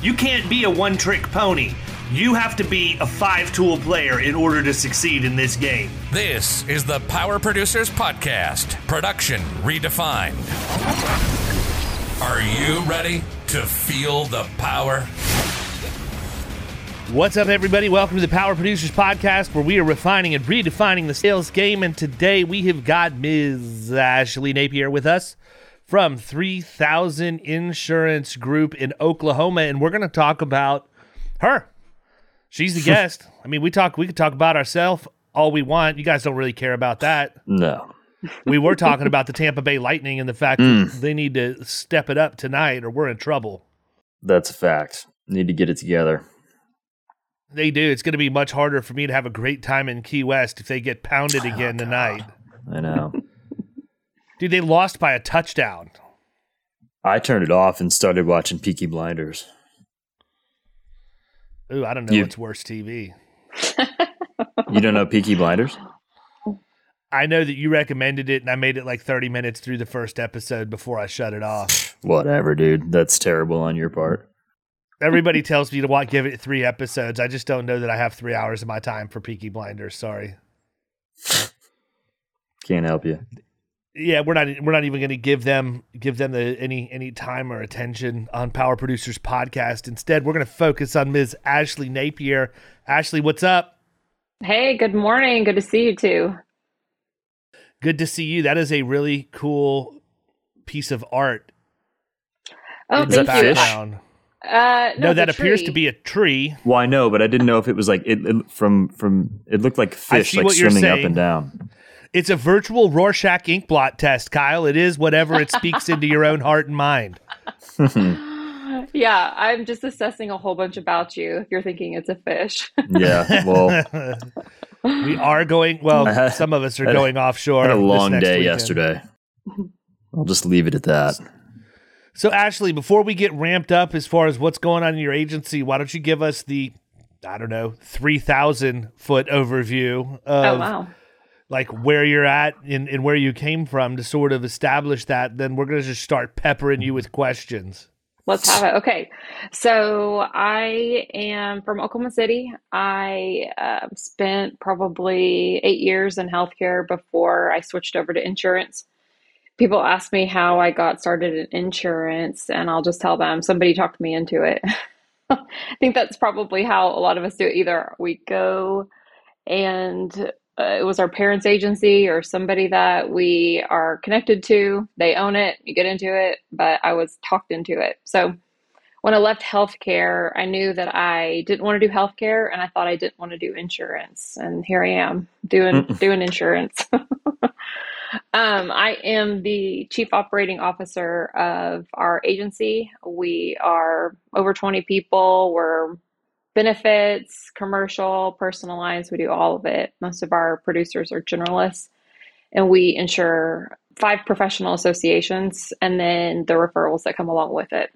You can't be a one trick pony. You have to be a five tool player in order to succeed in this game. This is the Power Producers Podcast, production redefined. Are you ready to feel the power? What's up, everybody? Welcome to the Power Producers Podcast, where we are refining and redefining the sales game. And today we have got Ms. Ashley Napier with us from 3000 Insurance Group in Oklahoma, and we're going to talk about her. She's the guest. I mean, we talk. We could talk about ourselves all we want. You guys don't really care about that. No. We were talking about the Tampa Bay Lightning and the fact that mm. they need to step it up tonight, or we're in trouble. That's a fact. Need to get it together. They do. It's going to be much harder for me to have a great time in Key West if they get pounded again tonight. I know. Dude, they lost by a touchdown. I turned it off and started watching Peaky Blinders. Ooh, I don't know You- what's worse TV. You don't know Peaky Blinders? I know that you recommended it, and I made it like 30 minutes through the first episode before I shut it off. Whatever, dude. That's terrible on your part. Everybody tells me to watch, give it three episodes. I just don't know that I have three hours of my time for Peaky Blinders. Sorry. Can't help you. Yeah, we're not we're not even going to give them give them the, any any time or attention on Power Producers podcast. Instead, we're going to focus on Ms. Ashley Napier. Ashley, what's up? Hey, good morning. Good to see you too. Good to see you. That is a really cool piece of art. Oh, in Is the that thank you. background. Uh, No, no, that appears to be a tree. Well, I know, but I didn't know if it was like it, it from from. It looked like fish, like swimming up and down. It's a virtual Rorschach inkblot test, Kyle. It is whatever it speaks into your own heart and mind. Yeah, I'm just assessing a whole bunch about you. If you're thinking it's a fish, Yeah. Well, we are going. Well, had- some of us are I had- going offshore. I had a this long next day weekend. yesterday. I'll just leave it at that. So, Ashley, before we get ramped up as far as what's going on in your agency, why don't you give us the, I don't know, three thousand foot overview oh, of oh wow. Like where you're at and, and where you came from to sort of establish that? Then we're gonna just start peppering you with questions. Let's have it. Okay. So I am from Oklahoma City. I uh, spent probably eight years in healthcare before I switched over to insurance. People ask me how I got started in insurance, and I'll just tell them somebody talked me into it. I think that's probably how a lot of us do it. Either we go and uh, it was our parents' agency or somebody that we are connected to. They own it, you get into it, but I was talked into it. So when I left healthcare, I knew that I didn't want to do healthcare and I thought I didn't want to do insurance. And here I am doing doing insurance. Um, I am the chief operating officer of our agency. We are over 20 people. We're benefits, commercial, personalized. We do all of it. Most of our producers are generalists, and we insure five professional associations and then the referrals that come along with it.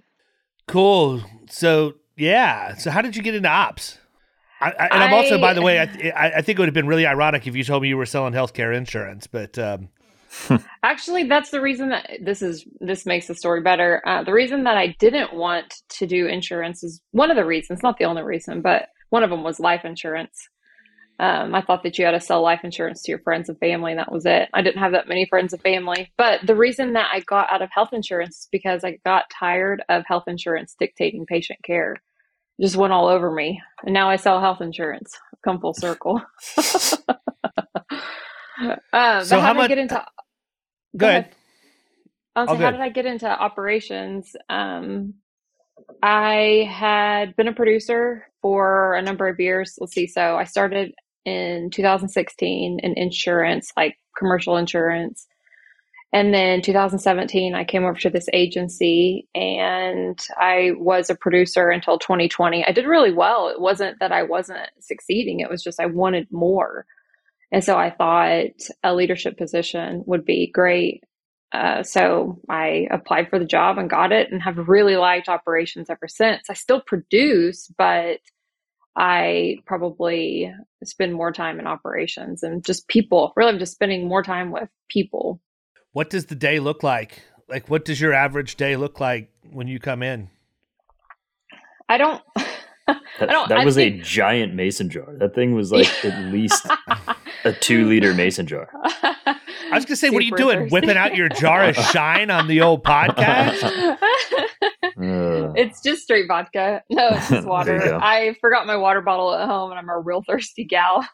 Cool. So yeah. So how did you get into ops? I, I, and I'm also, by the way, I, I I think it would have been really ironic if you told me you were selling healthcare insurance, but um, Actually, that's the reason that this is this makes the story better. Uh, the reason that I didn't want to do insurance is one of the reasons, not the only reason, but one of them was life insurance. Um, I thought that you had to sell life insurance to your friends and family, and that was it. I didn't have that many friends and family. But the reason that I got out of health insurance is because I got tired of health insurance dictating patient care. It just went all over me. And now I sell health insurance. Come full circle. um, So how how did I get into Go ahead. I was like, how did I get into operations? Um, I had been a producer for a number of years. Let's see. So I started in 2016 in insurance, like commercial insurance. And then 2017, I came over to this agency and I was a producer until 2020. I did really well. It wasn't that I wasn't succeeding, it was just I wanted more. And so I thought a leadership position would be great. Uh, so I applied for the job and got it and have really liked operations ever since. I still produce, but I probably spend more time in operations and just people. Really, I'm just spending more time with people. What does the day look like? Like, what does your average day look like when you come in? I don't. That, I don't- that I was think- a giant mason jar. That thing was like at least a two liter mason jar. I was gonna say, what are you doing? thirsty. Whipping out your jar of shine on the old podcast? It's just straight vodka. No, it's just water. There you go. I forgot my water bottle at home and I'm a real thirsty gal.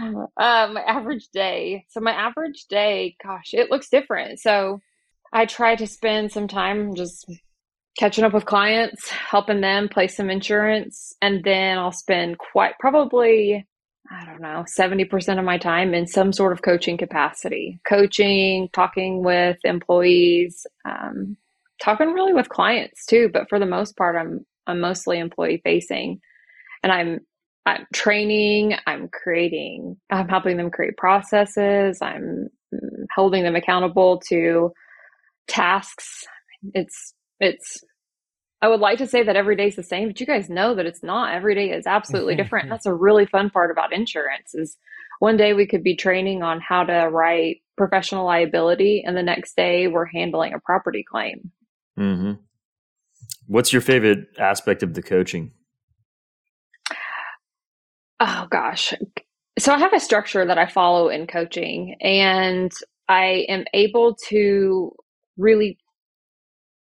um, my average day. So, my average day, gosh, it looks different. So, I try to spend some time just catching up with clients, helping them place some insurance, and then I'll spend quite probably I don't know, 70% of my time in some sort of coaching capacity, coaching, talking with employees, um, talking really with clients too. But for the most part, I'm, I'm mostly employee facing and I'm, I'm training, I'm creating, I'm helping them create processes. I'm mm, holding them accountable to tasks. It's, it's, I would like to say that every day is the same, but you guys know that it's not. Every day is absolutely different. That's a really fun part about insurance is one day we could be training on how to write professional liability and the next day we're handling a property claim. hmm What's your favorite aspect of the coaching? Oh gosh. So I have a structure that I follow in coaching and I am able to really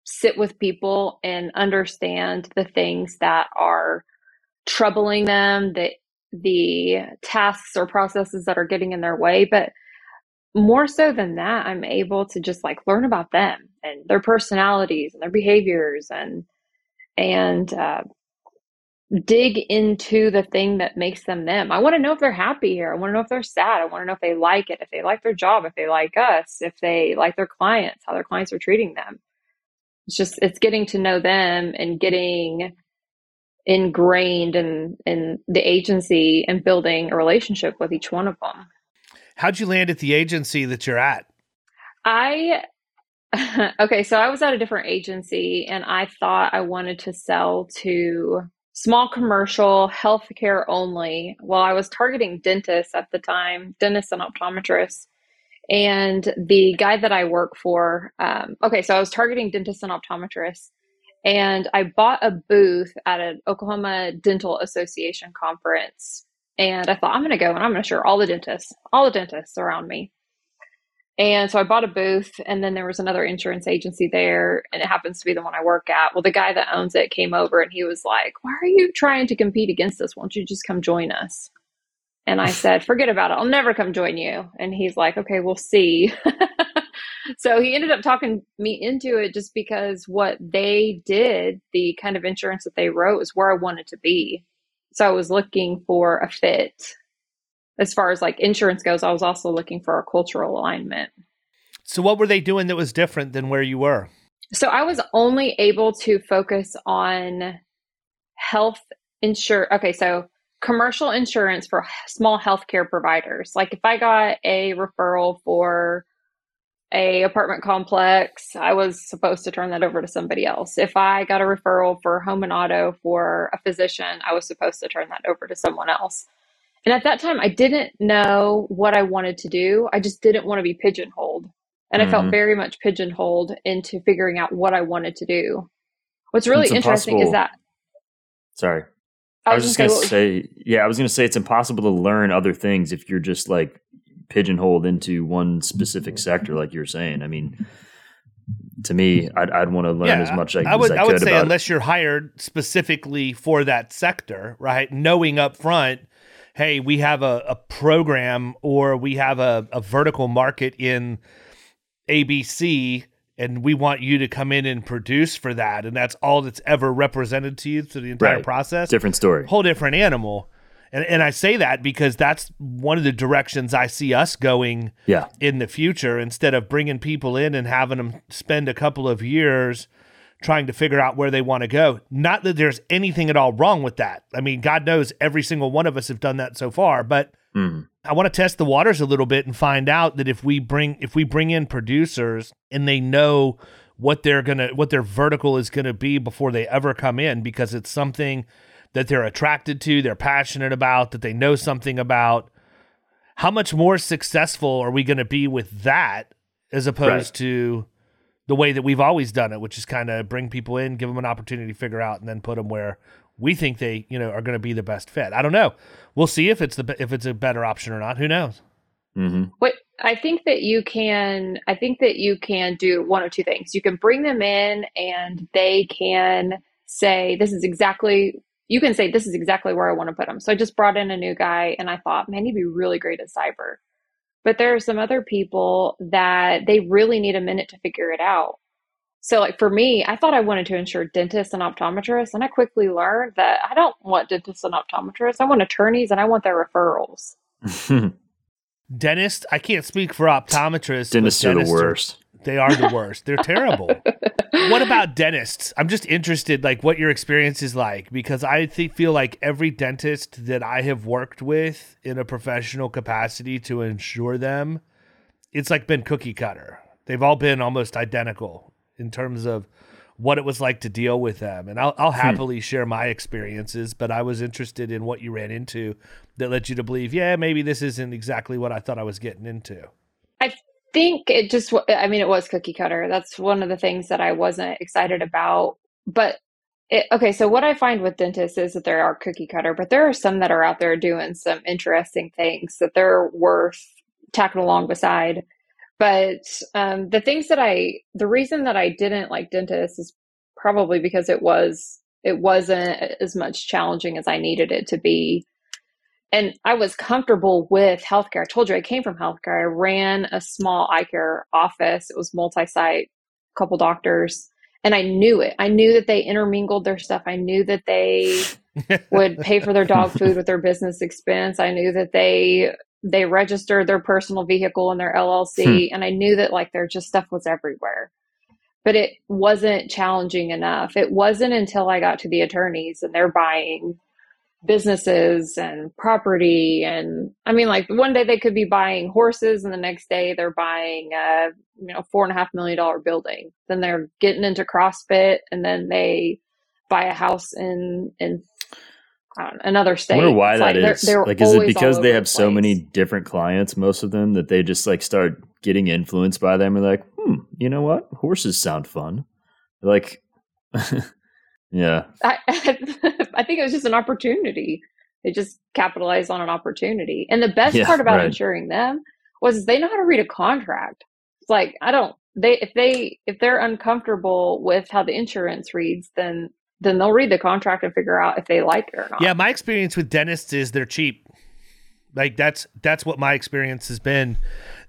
sit with people and understand the things that are troubling them, the the tasks or processes that are getting in their way, but more so than that, I'm able to just like learn about them and their personalities and their behaviors and and uh, dig into the thing that makes them them. I want to know if they're happy here. I want to know if they're sad. I want to know if they like it, if they like their job, if they like us, if they like their clients, how their clients are treating them. It's just it's getting to know them and getting ingrained in in the agency and building a relationship with each one of them. How'd you land at the agency that you're at? I okay, so I was at a different agency and I thought I wanted to sell to small commercial healthcare only. Well, I was targeting dentists at the time, dentists and optometrists. And the guy that I work for, um, okay, so I was targeting dentists and optometrists. And I bought a booth at an Oklahoma Dental Association conference. And I thought, I'm going to go and I'm going to show all the dentists, all the dentists around me. And so I bought a booth, and then there was another insurance agency there, and it happens to be the one I work at. Well, the guy that owns it came over and he was like, Why are you trying to compete against us? Why don't you just come join us? And I said, Forget about it. I'll never come join you. And he's like, Okay, we'll see. so he ended up talking me into it just because what they did, the kind of insurance that they wrote, was where I wanted to be. So I was looking for a fit as far as like insurance goes, I was also looking for a cultural alignment. So, what were they doing that was different than where you were? So I was only able to focus on health insure. Okay, so commercial insurance for small healthcare providers. Like if I got a referral for a apartment complex, I was supposed to turn that over to somebody else. If I got a referral for home and auto for a physician, I was supposed to turn that over to someone else. And at that time, I didn't know what I wanted to do. I just didn't want to be pigeonholed. And I felt Mhm. very much pigeonholed into figuring out what I wanted to do. What's really It's interesting is that, Sorry. I was, just gonna say, yeah, I was gonna say it's impossible to learn other things if you're just like pigeonholed into one specific mm-hmm. sector, like you're saying. I mean, to me, I'd, I'd want to learn yeah, as much like, I would, as I, I would say unless it. you're hired specifically for that sector, right? Knowing up front, hey, we have a, a program or we have a, a vertical market in ABC and we want you to come in and produce for that and that's all that's ever represented to you through the entire right. process different story whole different animal and, and i say that because that's one of the directions i see us going yeah. in the future instead of bringing people in and having them spend a couple of years trying to figure out where they want to go not that there's anything at all wrong with that i mean god knows every single one of us have done that so far but mm. I want to test the waters a little bit and find out that if we bring if we bring in producers and they know what they're gonna what their vertical is gonna be before they ever come in because it's something that they're attracted to, they're passionate about, that they know something about. How much more successful are we going to be with that as opposed right. to the way that we've always done it, which is kind of bring people in, give them an opportunity to figure out, and then put them where we think they you know are going to be the best fit. I don't know. We'll see if it's the if it's a better option or not. Who knows? Mm-hmm. What I think that you can, I think that you can do one or two things. You can bring them in, and they can say, "This is exactly." You can say, "This is exactly where I want to put them." So I just brought in a new guy, and I thought, "Man, he'd be really great at cyber." But there are some other people that they really need a minute to figure it out. So, like for me, I thought I wanted to insure dentists and optometrists, and I quickly learned that I don't want dentists and optometrists. I want attorneys, and I want their referrals. Dentist, I can't speak for optometrists. Dentists are the worst. They are the worst. They're terrible. what about dentists? I'm just interested, like what your experience is like, because I think, feel like every dentist that I have worked with in a professional capacity to insure them, it's like been cookie cutter. They've all been almost identical in terms of what it was like to deal with them. And I'll, I'll hmm. happily hmm. share my experiences, but I was interested in what you ran into that led you to believe, yeah, maybe this isn't exactly what I thought I was getting into. I think it just, I mean, it was cookie cutter. That's one of the things that I wasn't excited about. But it, okay, so what I find with dentists is that there are cookie cutter, but there are some that are out there doing some interesting things that they're worth tacking along beside. But um, the things that I, the reason that I didn't like dentists is probably because it was, it wasn't as much challenging as I needed it to be. And I was comfortable with healthcare. I told you I came from healthcare. I ran a small eye care office. It was multi-site, couple doctors, and I knew it. I knew that they intermingled their stuff. I knew that they would pay for their dog food with their business expense. I knew that they they registered their personal vehicle in their LLC, hmm. and I knew that like their just stuff was everywhere. But it wasn't challenging enough. It wasn't until I got to the attorneys and they're buying businesses and property and I mean like one day they could be buying horses and the next day they're buying a you know four and a half million dollar building. Then they're getting into CrossFit and then they buy a house in in another state. I wonder why it's that like is. They're, they're like, is it because they have so many different clients, most of them, that they just like start getting influenced by them and like, hmm, you know what? Horses sound fun. Like, yeah. I, I think it was just an opportunity. They just capitalized on an opportunity. And the best yeah, part about right. insuring them was they know how to read a contract. It's like, I don't, they, if they, if they're uncomfortable with how the insurance reads, then then they'll read the contract and figure out if they like it or not. Yeah, my experience with dentists is they're cheap. Like that's that's what my experience has been.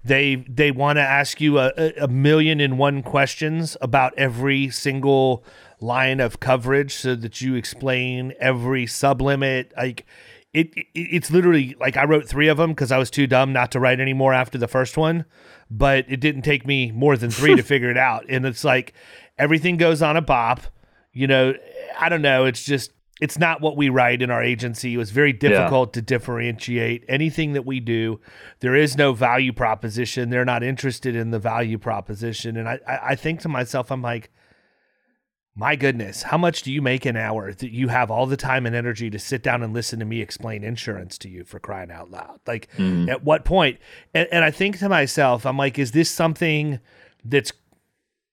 They they want to ask you a, a million and one questions about every single line of coverage so that you explain every sublimit. Like it, it it's literally like I wrote three of them because I was too dumb not to write anymore after the first one. But it didn't take me more than three to figure it out. And it's like everything goes on a BOP you know, I don't know. It's just it's not what we write in our agency. It was very difficult yeah. to differentiate anything that we do. There is no value proposition. They're not interested in the value proposition. And I, I think to myself, I'm like, my goodness, how much do you make an hour that you have all the time and energy to sit down and listen to me explain insurance to you for crying out loud? Like, mm. at what point? And, and I think to myself, I'm like, is this something that's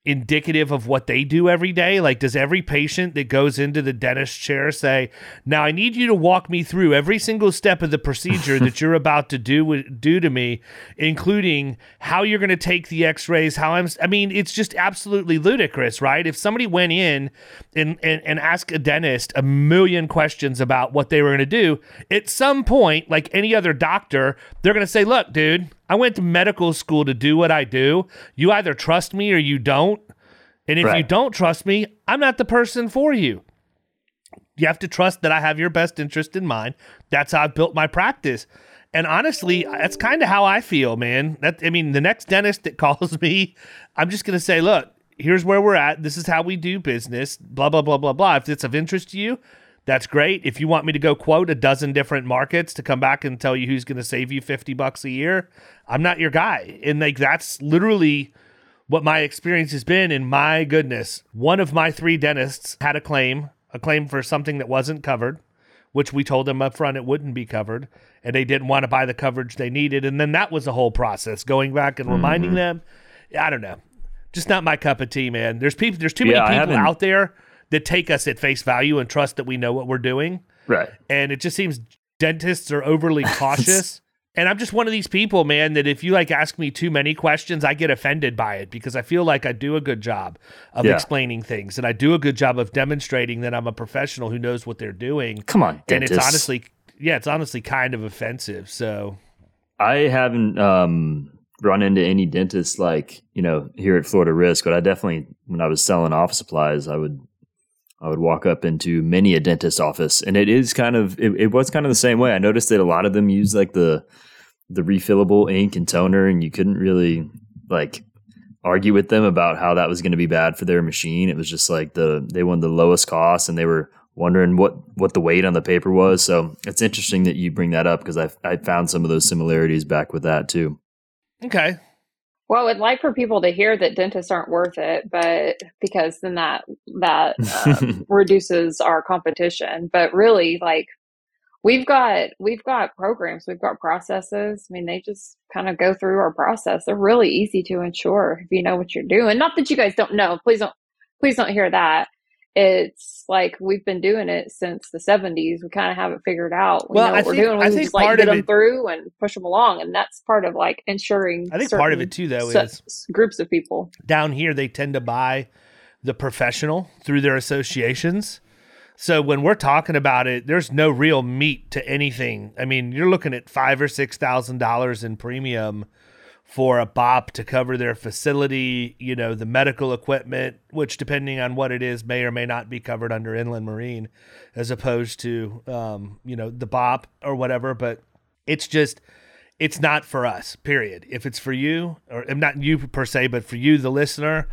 indicative of what they do every day? Like, does every patient that goes into the dentist chair say, "Now I need you to walk me through every single step of the procedure that you're about to do do to me, including how you're going to take the X-rays, how I'm." I mean, it's just absolutely ludicrous, right? If somebody went in and and, and asked a dentist a million questions about what they were going to do, at some point, like any other doctor, they're going to say, "Look, dude." I went to medical school to do what I do. You either trust me or you don't. And if right. you don't trust me, I'm not the person for you. You have to trust that I have your best interest in mind. That's how I've built my practice. And honestly, that's kind of how I feel, man. That I mean, the next dentist that calls me, I'm just going to say, "Look, here's where we're at. This is how we do business. Blah blah blah blah blah. If it's of interest to you, that's great. If you want me to go quote a dozen different markets to come back and tell you who's going to save you 50 bucks a year, I'm not your guy. And like that's literally what my experience has been. And my goodness, one of my three dentists had a claim, a claim for something that wasn't covered, which we told them up front it wouldn't be covered. And they didn't want to buy the coverage they needed. And then that was the whole process, going back and reminding mm-hmm. them. I don't know. Just not my cup of tea, man. There's people there's too yeah, many people out there that take us at face value and trust that we know what we're doing. Right. And it just seems dentists are overly cautious. And I'm just one of these people, man, that if you like ask me too many questions, I get offended by it because I feel like I do a good job of yeah. explaining things and I do a good job of demonstrating that I'm a professional who knows what they're doing. Come on, dentist. and it's honestly, yeah, it's honestly kind of offensive. So I haven't um, run into any dentists like you know here at Florida Risk, but I definitely when I was selling office supplies, I would I would walk up into many a dentist office, and it is kind of it, it, was kind of the same way. I noticed that a lot of them use like the the refillable ink and toner, and you couldn't really like argue with them about how that was going to be bad for their machine. It was just like the they wanted the lowest cost, and they were wondering what what the weight on the paper was. So it's interesting that you bring that up because I I found some of those similarities back with that too. Okay, well, I would like for people to hear that dentists aren't worth it, but because then that that uh, reduces our competition. But really, like we've got we've got programs, we've got processes. I mean, they just kind of go through our process. They're really easy to insure if you know what you're doing. Not that you guys don't know. Please don't please don't hear that it's like we've been doing it since the 70s. We kind of have it figured out. We well, know what I we're think, doing. We I think just like get them it, through and push them along, and that's part of like ensuring. I think part of it too, though, is groups of people down here. They tend to buy the professional through their associations. So when we're talking about it, there's no real meat to anything. I mean, you're looking at five or six thousand dollars in premium for a BOP to cover their facility, you know, the medical equipment, which depending on what it is may or may not be covered under inland marine, as opposed to, um, you know, the BOP or whatever. But it's just, it's not for us, period. If it's for you, or not you per se, but for you, the listener,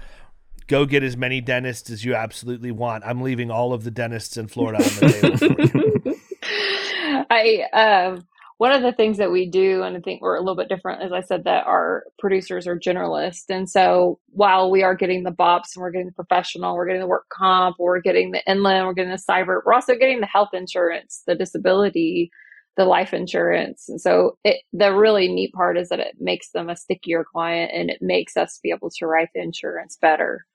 go get as many dentists as you absolutely want. I'm leaving all of the dentists in Florida on the table. I, um, one of the things that we do, and I think we're a little bit different, as I said, that our producers are generalists. And so while we are getting the BOPs and we're getting the professional, we're getting the work comp, we're getting the inland, we're getting the cyber, we're also getting the health insurance, the disability, the life insurance. And so it, the really neat part is that it makes them a stickier client and it makes us be able to write the insurance better.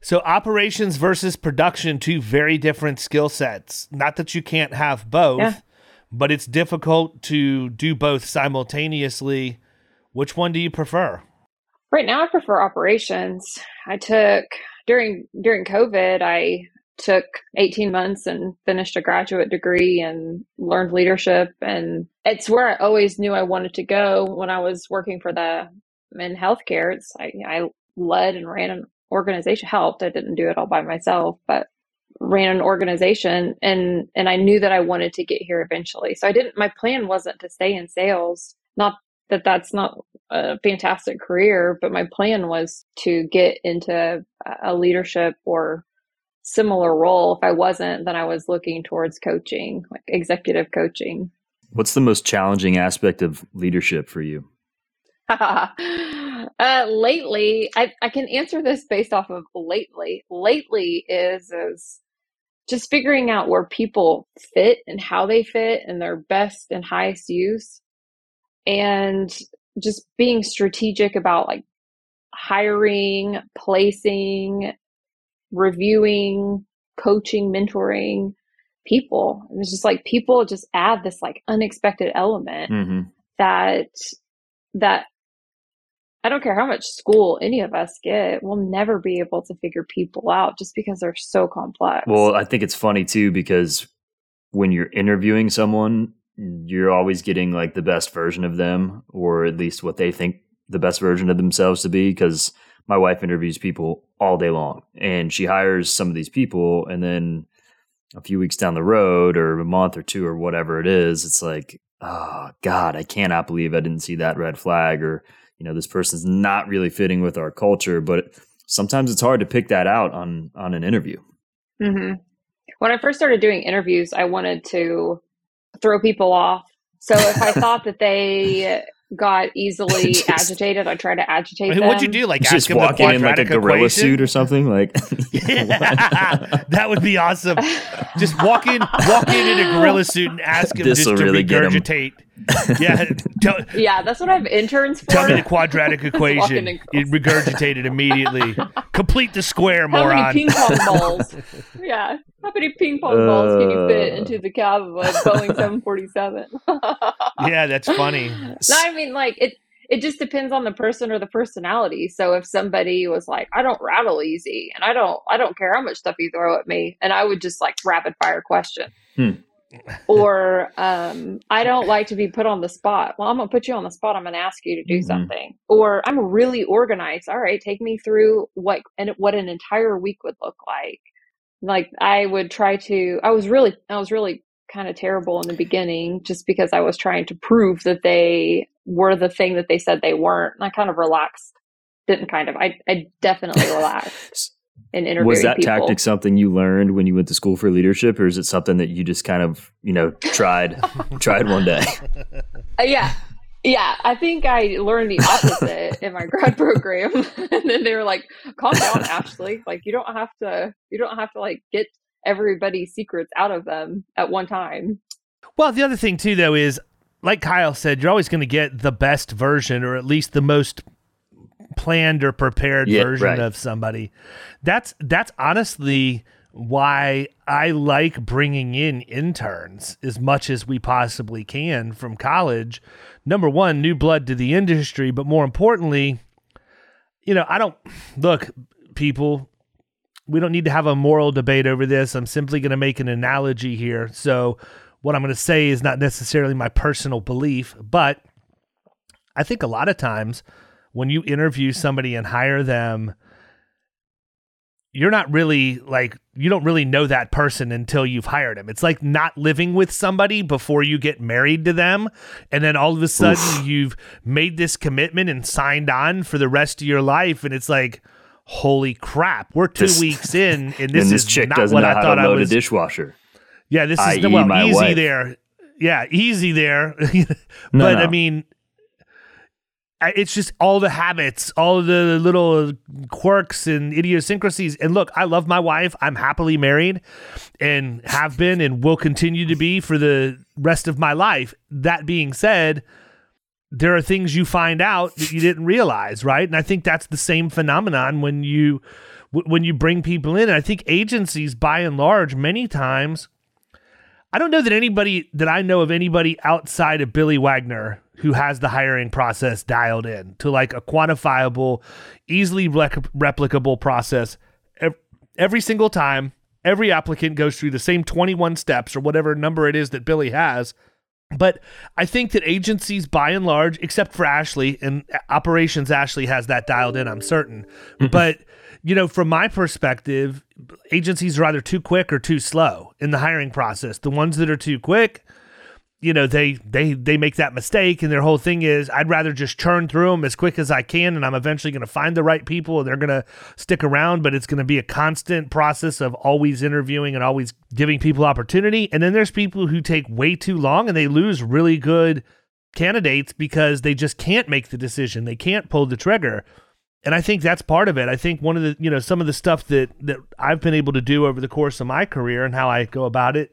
So operations versus production, two very different skill sets. Not that you can't have both. Yeah but it's difficult to do both simultaneously. Which one do you prefer? Right now I prefer operations. I took during during COVID I took 18 months and finished a graduate degree and learned leadership and it's where I always knew I wanted to go when I was working for the in healthcare. It's I, I led and ran an organization helped. I didn't do it all by myself, but ran an organization and and I knew that I wanted to get here eventually. So I didn't my plan wasn't to stay in sales. Not that that's not a fantastic career, but my plan was to get into a leadership or similar role. If I wasn't, then I was looking towards coaching, like executive coaching. What's the most challenging aspect of leadership for you? uh, lately, I, I can answer this based off of lately. Lately is is just figuring out where people fit and how they fit and their best and highest use and just being strategic about like hiring, placing, reviewing, coaching, mentoring people. And it's just like people just add this like unexpected element mm-hmm. that that I don't care how much school any of us get, we'll never be able to figure people out just because they're so complex. Well, I think it's funny too because when you're interviewing someone, you're always getting like the best version of them or at least what they think the best version of themselves to be because my wife interviews people all day long and she hires some of these people and then a few weeks down the road or a month or two or whatever it is it's like oh god i cannot believe i didn't see that red flag or you know this person's not really fitting with our culture but sometimes it's hard to pick that out on on an interview mm-hmm. when i first started doing interviews i wanted to throw people off so if i thought that they got easily just, agitated. I tried to agitate I mean, them. What'd you do? Like just walk in like a gorilla equation? suit or something? Like that would be awesome. Just walk in, walk in in a gorilla suit and ask him This'll just to really regurgitate. Yeah, tell, yeah, that's what I have interns for. Tell me the quadratic equation. You regurgitate it immediately. Complete the square, How moron. How many ping pong balls? yeah. How many ping pong uh, balls can you fit into the cab of a Boeing 747? yeah, that's funny. No, I mean, like it. It just depends on the person or the personality. So if somebody was like, "I don't rattle easy," and I don't, I don't care how much stuff you throw at me, and I would just like rapid fire question. Hmm or um, I don't like to be put on the spot. Well, I'm gonna put you on the spot. I'm gonna ask you to do mm-hmm. something. Or I'm really organized. All right, take me through what and what an entire week would look like. Like I would try to. I was really, I was really kind of terrible in the beginning, just because I was trying to prove that they were the thing that they said they weren't. And I kind of relaxed. Didn't kind of. I I definitely relaxed in interviewing was that people. tactic something you learned when you went to school for leadership or is it something that you just kind of you know tried tried one day? Uh, yeah. Yeah i think i learned the opposite in my grad program. And then they were like calm down ashley. Like you don't have to you don't have to like get everybody's secrets out of them at one time. Well the other thing too though is like kyle said you're always going to get the best version or at least the most planned or prepared yeah, version right. of somebody. That's that's honestly why I like bringing in interns as much as we possibly can from college. Number one, new blood to the industry, but more importantly, you know, I don't look, people, we don't need to have a moral debate over this. I'm simply going to make an analogy here. So, what I'm going to say is not necessarily my personal belief, but I think a lot of times when you interview somebody and hire them, you're not really like you don't really know that person until you've hired them. It's like not living with somebody before you get married to them and then all of a sudden Oof. you've made this commitment and signed on for the rest of your life and it's like holy crap, we're 2 this, weeks in and this, and this is chick not doesn't what know I how thought to load I was a dishwasher. Yeah, this is the well easy wife. there. Yeah, easy there. but no, no. I mean it's just all the habits, all the little quirks and idiosyncrasies. And look, I love my wife. I'm happily married and have been and will continue to be for the rest of my life. That being said, there are things you find out that you didn't realize, right? And I think that's the same phenomenon when you when you bring people in. And I think agencies by and large many times I don't know that anybody that I know of anybody outside of Billy Wagner who has the hiring process dialed in to like a quantifiable, easily replicable process every single time. Every applicant goes through the same 21 steps or whatever number it is that Billy has. But I think that agencies, by and large, except for Ashley and operations, Ashley has that dialed in, I'm certain. Mm-hmm. but, you know, from my perspective, agencies are either too quick or too slow in the hiring process. The ones that are too quick, you know they they they make that mistake and their whole thing is I'd rather just churn through them as quick as I can and I'm eventually going to find the right people and they're going to stick around but it's going to be a constant process of always interviewing and always giving people opportunity. And then there's people who take way too long and they lose really good candidates because they just can't make the decision. They can't pull the trigger. And I think that's part of it. I think one of the, you know, some of the stuff that that I've been able to do over the course of my career and how I go about it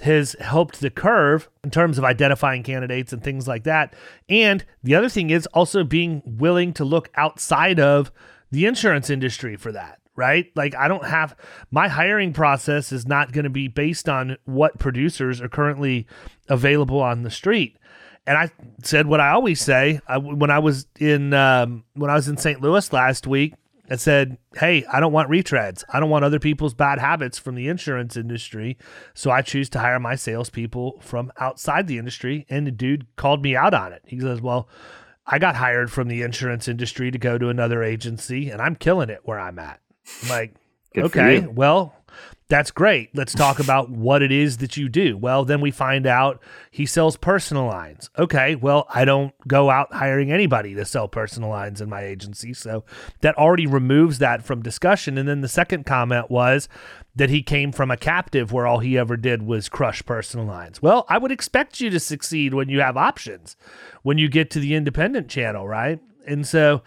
has helped the curve in terms of identifying candidates and things like that. And the other thing is also being willing to look outside of the insurance industry for that, right? Like, I don't have my hiring process is not going to be based on what producers are currently available on the street. And I said what I always say I, when I was in um, when I was in St. Louis last week and said, Hey, I don't want retreads. I don't want other people's bad habits from the insurance industry. So I choose to hire my salespeople from outside the industry. And the dude called me out on it. He says, Well, I got hired from the insurance industry to go to another agency and I'm killing it where I'm at. I'm like, okay, well, that's great. Let's talk about what it is that you do. Well, then we find out he sells personal lines. Okay, well, I don't go out hiring anybody to sell personal lines in my agency. So that already removes that from discussion. And then the second comment was that he came from a captive where all he ever did was crush personal lines. Well, I would expect you to succeed when you have options, when you get to the independent channel, right? And so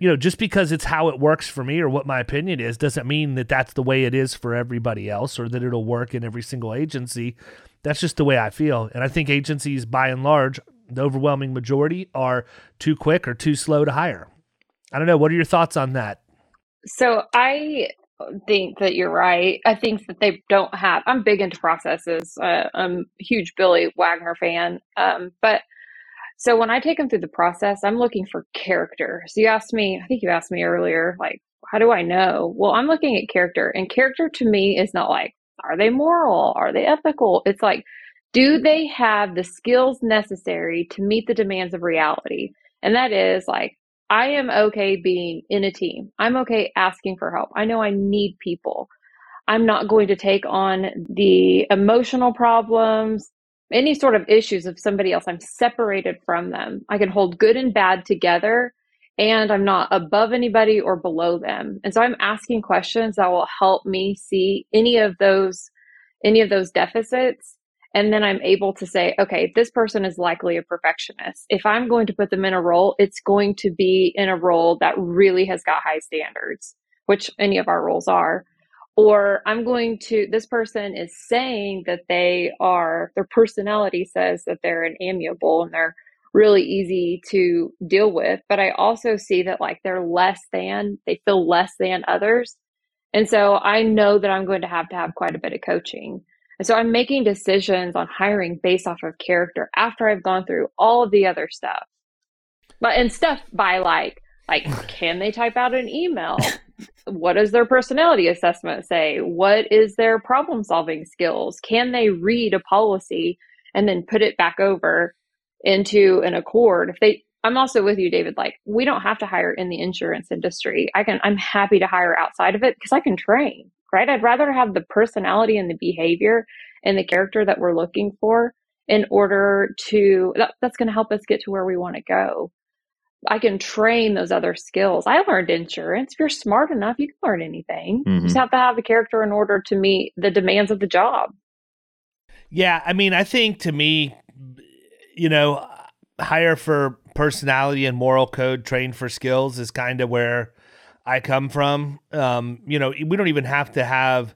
you know, just because it's how it works for me or what my opinion is doesn't mean that that's the way it is for everybody else or that it'll work in every single agency. That's just the way I feel. And I think agencies, by and large, the overwhelming majority are too quick or too slow to hire. I don't know. What are your thoughts on that? So I think that you're right. I think that they don't have, I'm big into processes. Uh, I'm a huge Billy Wagner fan. Um, but so when I take them through the process, I'm looking for character. So you asked me, I think you asked me earlier, like, how do I know? Well, I'm looking at character, and character to me is not like, are they moral? Are they ethical? It's like, do they have the skills necessary to meet the demands of reality? And that is like, I am okay being in a team. I'm okay asking for help. I know I need people. I'm not going to take on the emotional problems, any sort of issues of somebody else, I'm separated from them. I can hold good and bad together and I'm not above anybody or below them. And so I'm asking questions that will help me see any of those any of those deficits and then I'm able to say, okay, this person is likely a perfectionist. If I'm going to put them in a role, it's going to be in a role that really has got high standards, which any of our roles are or I'm going to, this person is saying that they are, their personality says that they're an amiable and they're really easy to deal with. But I also see that like they're less than, they feel less than others. And so I know that I'm going to have to have quite a bit of coaching. And so I'm making decisions on hiring based off of character after I've gone through all of the other stuff. But and stuff by like, like, can they type out an email? What does their personality assessment say? What is their problem solving skills? Can they read a policy and then put it back over into an ACORD? If they, I'm also with you, David. Like, we don't have to hire in the insurance industry. I can, I'm happy to hire outside of it because I can train, right? I'd rather have the personality and the behavior and the character that we're looking for in order to, that, that's going to help us get to where we want to go. I can train those other skills. I learned insurance. If you're smart enough, you can learn anything. Mm-hmm. You just mm-hmm. have to have the character in order to meet the demands of the job. Yeah, I mean, I think to me, you know, hire for personality and moral code, train for skills is kind of where I come from. Um, you know, we don't even have to have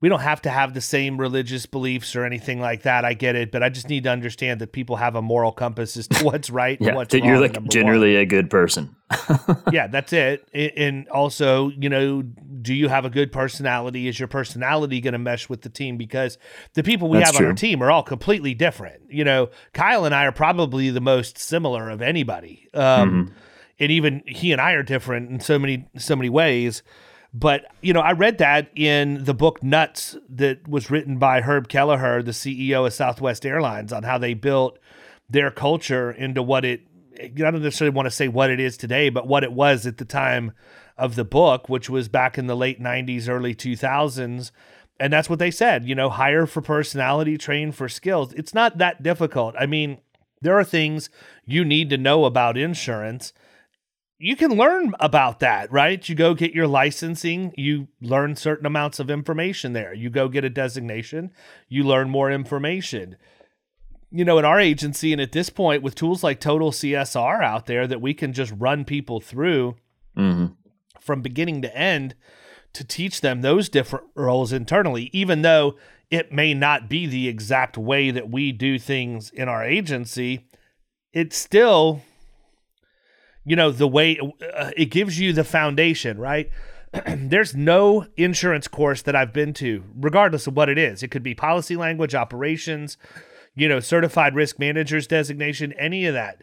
we don't have to have the same religious beliefs or anything like that. I get it, but I just need to understand that people have a moral compass as to what's right yeah, and what's that wrong. You're like generally one. a good person. yeah, that's it. And also, you know, do you have a good personality? Is your personality going to mesh with the team? Because the people we that's have true. on our team are all completely different. You know, Kyle and I are probably the most similar of anybody. Um, mm-hmm. And even he and I are different in so many so many ways. But, you know, I read that in the book Nuts that was written by Herb Kelleher, the CEO of Southwest Airlines, on how they built their culture into what it, I don't necessarily want to say what it is today, but what it was at the time of the book, which was back in the late 90s, early 2000s. And that's what they said, you know, hire for personality, train for skills. It's not that difficult. I mean, there are things you need to know about insurance you can learn about that, right? You go get your licensing, you learn certain amounts of information there. You go get a designation, you learn more information. You know, in our agency, and at this point, with tools like Total CSR out there that we can just run people through mm-hmm. from beginning to end to teach them those different roles internally, even though it may not be the exact way that we do things in our agency. It's still, you know, the way uh, it gives you the foundation, right? There's no insurance course that I've been to, regardless of what it is. It could be policy language, operations, you know, certified risk managers designation, any of that.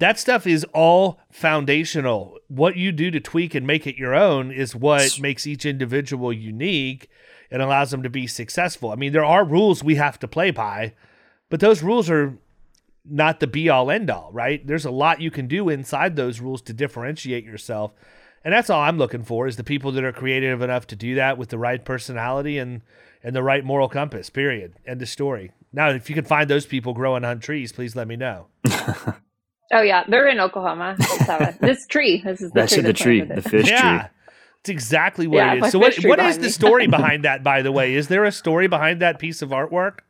That stuff is all foundational. What you do to tweak and make it your own is what makes each individual unique and allows them to be successful. I mean, there are rules we have to play by, but those rules are not the be all end all, right? There's a lot you can do inside those rules to differentiate yourself. And that's all I'm looking for is the people that are creative enough to do that with the right personality and and the right moral compass. Period. End of story. Now, if you can find those people growing on trees, please let me know. oh yeah, they're in Oklahoma. this tree. This is the that's tree. the tree. The fish yeah. tree. It's exactly what yeah, it is. So what, what is the story behind that, by the way? Is there a story behind that piece of artwork?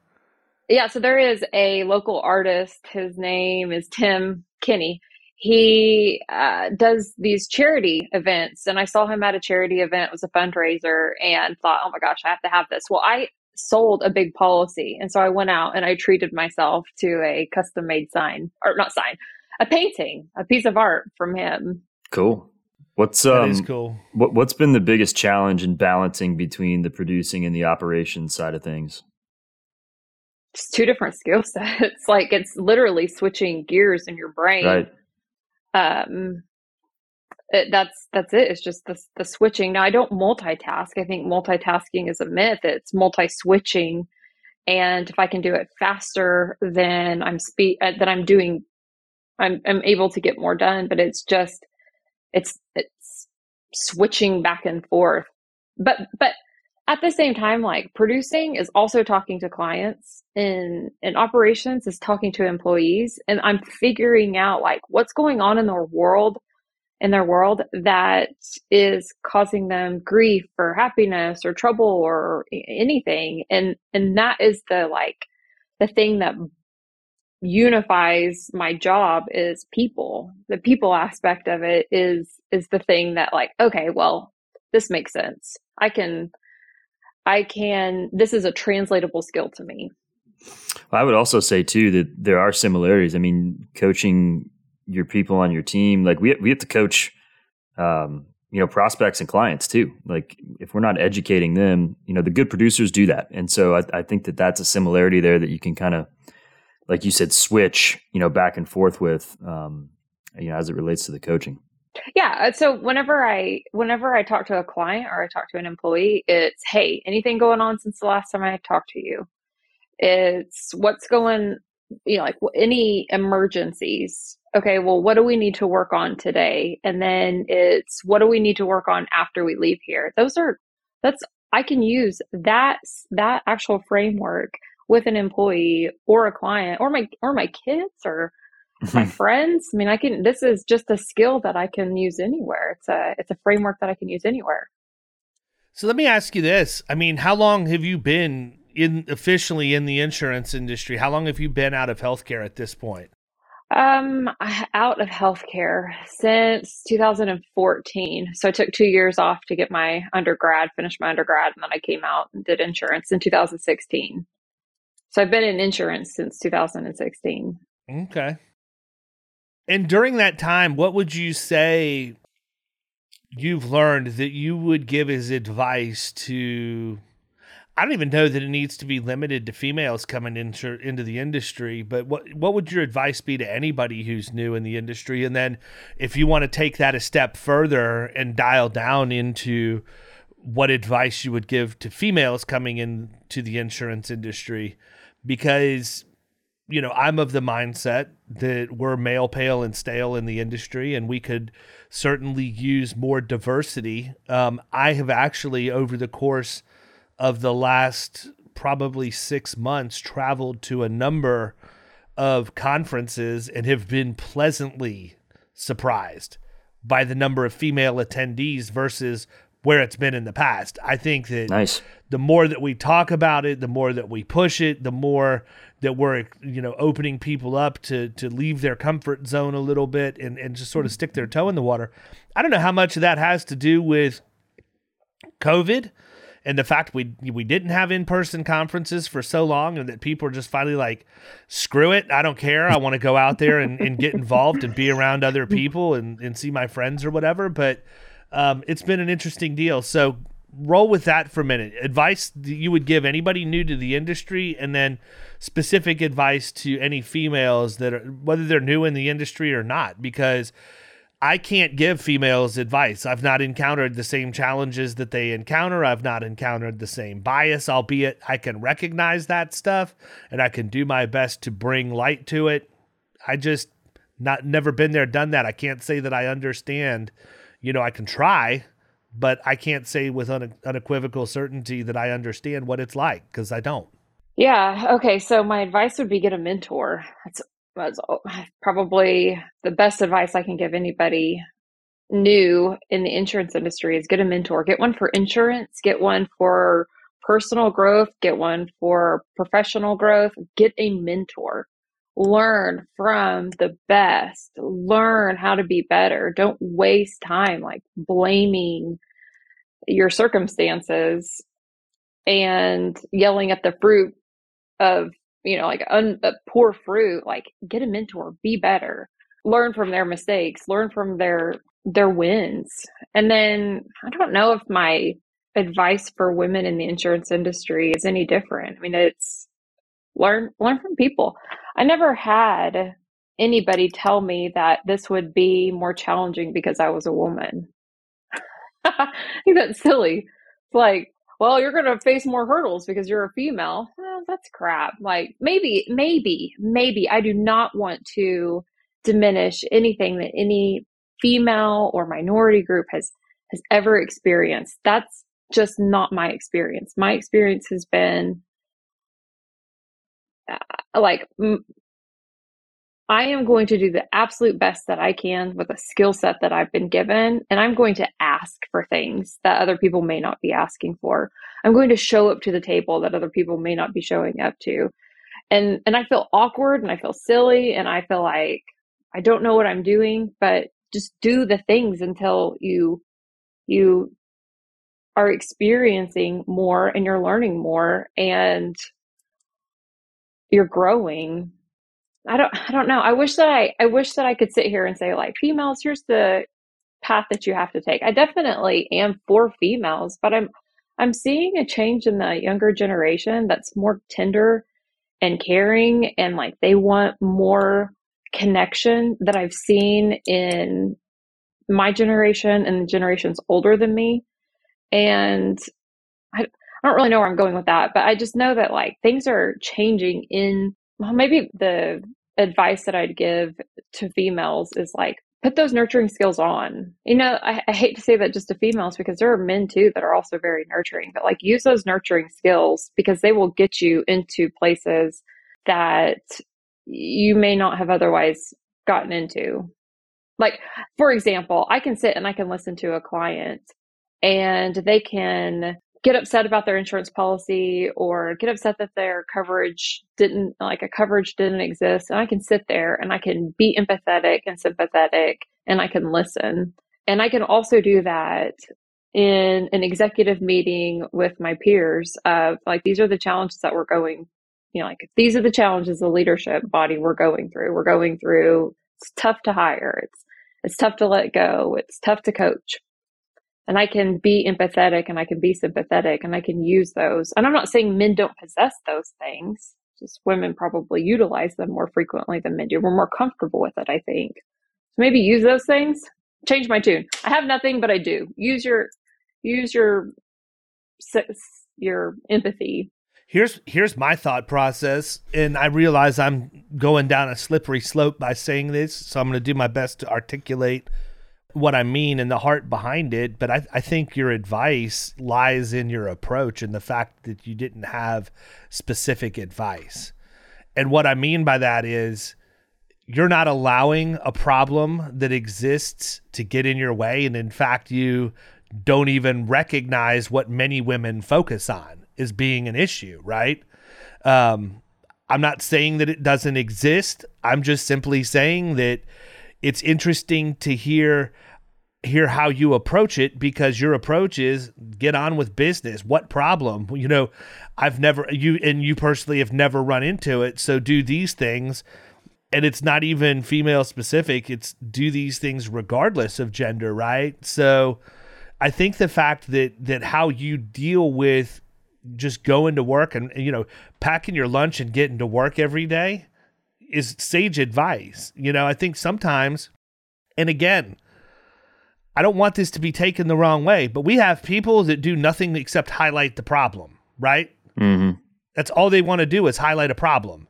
Yeah, so there is a local artist. His name is Tim Kinney. He uh, does these charity events, and I saw him at a charity event. It was a fundraiser, and thought, "Oh my gosh, I have to have this." Well, I sold a big policy, and so I went out and I treated myself to a custom made sign, or not sign, a painting, a piece of art from him. Cool. What's um, that is cool. What what's been the biggest challenge in balancing between the producing and the operations side of things? It's two different skill sets. like it's literally switching gears in your brain. Right. Um, it, that's that's it. It's just the the switching. Now I don't multitask. I think multitasking is a myth. It's multi switching, and if I can do it faster, then I'm speed. Uh, then I'm doing. I'm I'm able to get more done. But it's just it's it's switching back and forth but but at the same time like producing is also talking to clients and in operations is talking to employees. And i'm figuring out like what's going on in their world in their world that is causing them grief or happiness or trouble or anything. And and that is the like the thing that unifies my job is people. The people aspect of it is is the thing that like okay well this makes sense. I can i can this is a translatable skill to me. I would also say too that there are similarities. I mean coaching your people on your team like we, we have to coach um, you know prospects and clients too. Like if we're not educating them you know the good producers do that. And so i, I think that that's a similarity there that you can kind of like you said, switch, you know, back and forth with, um, you know, as it relates to the coaching. Yeah. So whenever I whenever I talk to a client or I talk to an employee, it's hey, anything going on since the last time I talked to you? It's what's going, you know, like any emergencies. Okay, well, what do we need to work on today? And then it's what do we need to work on after we leave here? Those are that's I can use that that actual framework with an employee or a client or my or my kids or my friends. I mean, I can this is just a skill that I can use anywhere. It's a it's a framework that I can use anywhere. So let me ask you this. I mean, how long have you been in officially in the insurance industry? How long have you been out of healthcare at this point? Um, out of healthcare since 2014. So I took two years off to get my undergrad, finish my undergrad, and then I came out and did insurance in 2016. So I've been in insurance since 2016. Okay. And during that time, what would you say you've learned that you would give as advice to I don't even know that it needs to be limited to females coming into into the industry, but what what would your advice be to anybody who's new in the industry? And then if you want to take that a step further and dial down into what advice you would give to females coming into the insurance industry, because you know I'm of the mindset that we're male, pale, and stale in the industry, and we could certainly use more diversity. Um, I have actually, over the course of the last probably six months, traveled to a number of conferences and have been pleasantly surprised by the number of female attendees versus where it's been in the past. I think that nice. the more that we talk about it, the more that we push it, the more that we're you know opening people up to to leave their comfort zone a little bit and and just sort of stick their toe in the water. I don't know how much of that has to do with COVID and the fact we we didn't have in person conferences for so long, and that people are just finally like, screw it, I don't care. I want to go out there and, and get involved and be around other people and and see my friends or whatever. But um, it's been an interesting deal. So roll with that for a minute. Advice you would give anybody new to the industry, and then specific advice to any females that are whether they're new in the industry or not, because I can't give females advice. I've not encountered the same challenges that they encounter. I've not encountered the same bias, albeit I can recognize that stuff and I can do my best to bring light to it. I just not never been there, done that. I can't say that I understand. You know, I can try, but I can't say with une- unequivocal certainty that I understand what it's like because I don't. Yeah. Okay. So my advice would be get a mentor. That's was probably the best advice I can give anybody new in the insurance industry is get a mentor. Get one for insurance, get one for personal growth, get one for professional growth, get a mentor. Learn from the best. Learn how to be better. Don't waste time like blaming your circumstances and yelling at the fruit of you know, like un, uh, poor fruit, like get a mentor, be better, learn from their mistakes, learn from their their wins. And then I don't know if my advice for women in the insurance industry is any different. I mean, it's learn learn from people. I never had anybody tell me that this would be more challenging because I was a woman. I think that's silly. It's like well, you're going to face more hurdles because you're a female. That's crap. Like maybe, maybe, maybe I do not want to diminish anything that any female or minority group has has ever experienced. That's just not my experience. My experience has been like I am going to do the absolute best that I can with a skill set that I've been given. And I'm going to ask for things that other people may not be asking for. I'm going to show up to the table that other people may not be showing up to. And, and I feel awkward and I feel silly and I feel like I don't know what I'm doing, but just do the things until you, you are experiencing more and you're learning more and you're growing I don't I don't know. I wish that I I wish that I could sit here and say like females, here's the path that you have to take. I definitely am for females, but I'm I'm seeing a change in the younger generation that's more tender and caring and like they want more connection that I've seen in my generation and the generations older than me. And I, I don't really know where I'm going with that, but I just know that like things are changing in well, maybe the advice that I'd give to females is like, put those nurturing skills on. You know, I, I, hate to say that just to females because there are men too that are also very nurturing, but like use those nurturing skills because they will get you into places that you may not have otherwise gotten into. Like, for example, I can sit and I can listen to a client and they can get upset about their insurance policy or get upset that their coverage didn't like a coverage didn't exist and i can sit there and i can be empathetic and sympathetic and i can listen. And i can also do that in an executive meeting with my peers of like these are the challenges that we're going you know like these are the challenges the leadership body we're going through. We're going through it's tough to hire. It's it's tough to let go. It's tough to coach and I can be empathetic and I can be sympathetic and I can use those. And I'm not saying men don't possess those things, just women probably utilize them more frequently than men do. We're more comfortable with it, I think. So maybe use those things. Change my tune. I have nothing, but I do. Use your use your your empathy. Here's here's my thought process, and I realize I'm going down a slippery slope by saying this, so I'm going to do my best to articulate what I mean and the heart behind it, but I, I think your advice lies in your approach and the fact that you didn't have specific advice. And what I mean by that is you're not allowing a problem that exists to get in your way. And in fact, you don't even recognize what many women focus on as being an issue, right? Um, I'm not saying that it doesn't exist. I'm just simply saying that it's interesting to hear hear how you approach it because your approach is get on with business. What problem? You know, I've never you and you personally have never run into it. So do these things and it's not even female specific. It's do these things regardless of gender, right? So I think the fact that that how you deal with just going to work and you know packing your lunch and getting to work every day is sage advice. You know, I think sometimes and again, I don't want this to be taken the wrong way, but we have people that do nothing except highlight the problem, right? Mm-hmm. That's all they want to do is highlight a problem.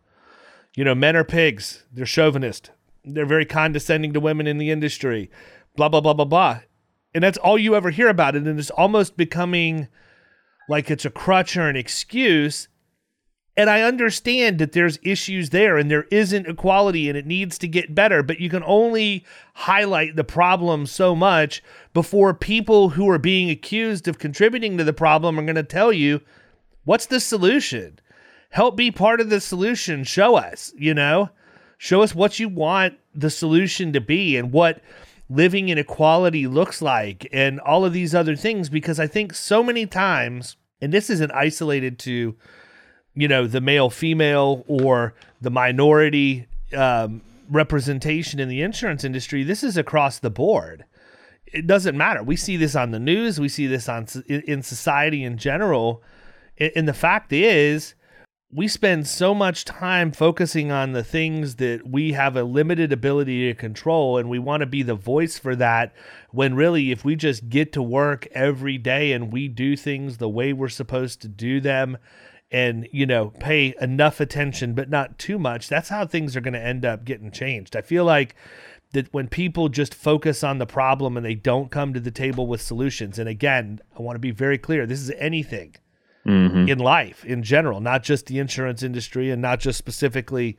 You know, men are pigs. They're chauvinist. They're very condescending to women in the industry. Blah blah blah blah blah. And that's all you ever hear about it. And it's almost becoming like it's a crutch or an excuse. And I understand that there's issues there and there isn't equality and it needs to get better, but you can only highlight the problem so much before people who are being accused of contributing to the problem are going to tell you, what's the solution? Help be part of the solution. Show us, you know, show us what you want the solution to be and what living in equality looks like and all of these other things because I think so many times, and this isn't isolated to you know the male female or the minority um, representation in the insurance industry this is across the board. It doesn't matter. We see this on the news. We see this on in society in general. And the fact is we spend so much time focusing on the things that we have a limited ability to control and we want to be the voice for that when really if we just get to work every day and we do things the way we're supposed to do them and you know pay enough attention but not too much that's how things are going to end up getting changed. I feel like that when people just focus on the problem and they don't come to the table with solutions and again i want to be very clear this is anything mm-hmm. in life in general not just the insurance industry and not just specifically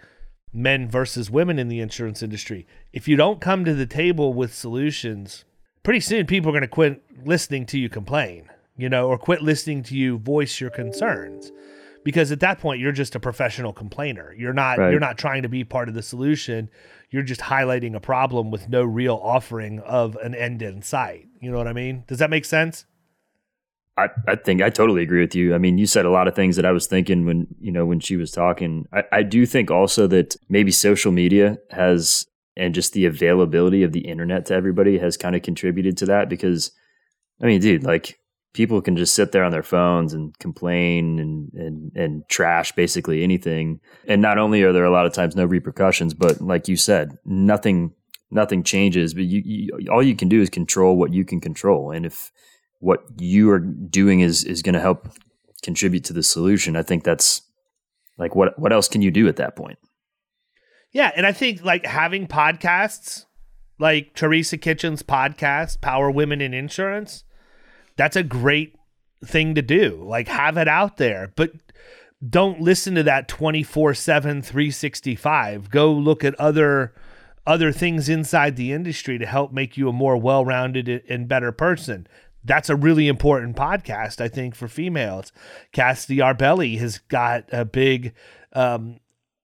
men versus women in the insurance industry. If you don't come to the table with solutions pretty soon people are going to quit listening to you complain you know or quit listening to you voice your concerns because at that point you're just a professional complainer. You're not right. you're not trying to be part of the solution. You're just highlighting a problem with no real offering of an end in sight. You know what I mean? Does that make sense? I, I think I totally agree with you. I mean, you said a lot of things that I was thinking when you know when she was talking. I, I do think also that maybe social media has and just the availability of the internet to everybody has kind of contributed to that because I mean, dude, like people can just sit there on their phones and complain and, and, and trash basically anything. And not only are there a lot of times no repercussions, but like you said, nothing nothing changes. But you, you all you can do is control what you can control. And if what you are doing is is going to help contribute to the solution, I think that's like what what else can you do at that point? Yeah, and I think like having podcasts like Teresa Kitchen's podcast, Power Women in Insurance that's a great thing to do. Like have it out there, but don't listen to that 24/7 365. Go look at other other things inside the industry to help make you a more well-rounded and better person. That's a really important podcast, I think, for females. Cassidy Arbelli has got a big um,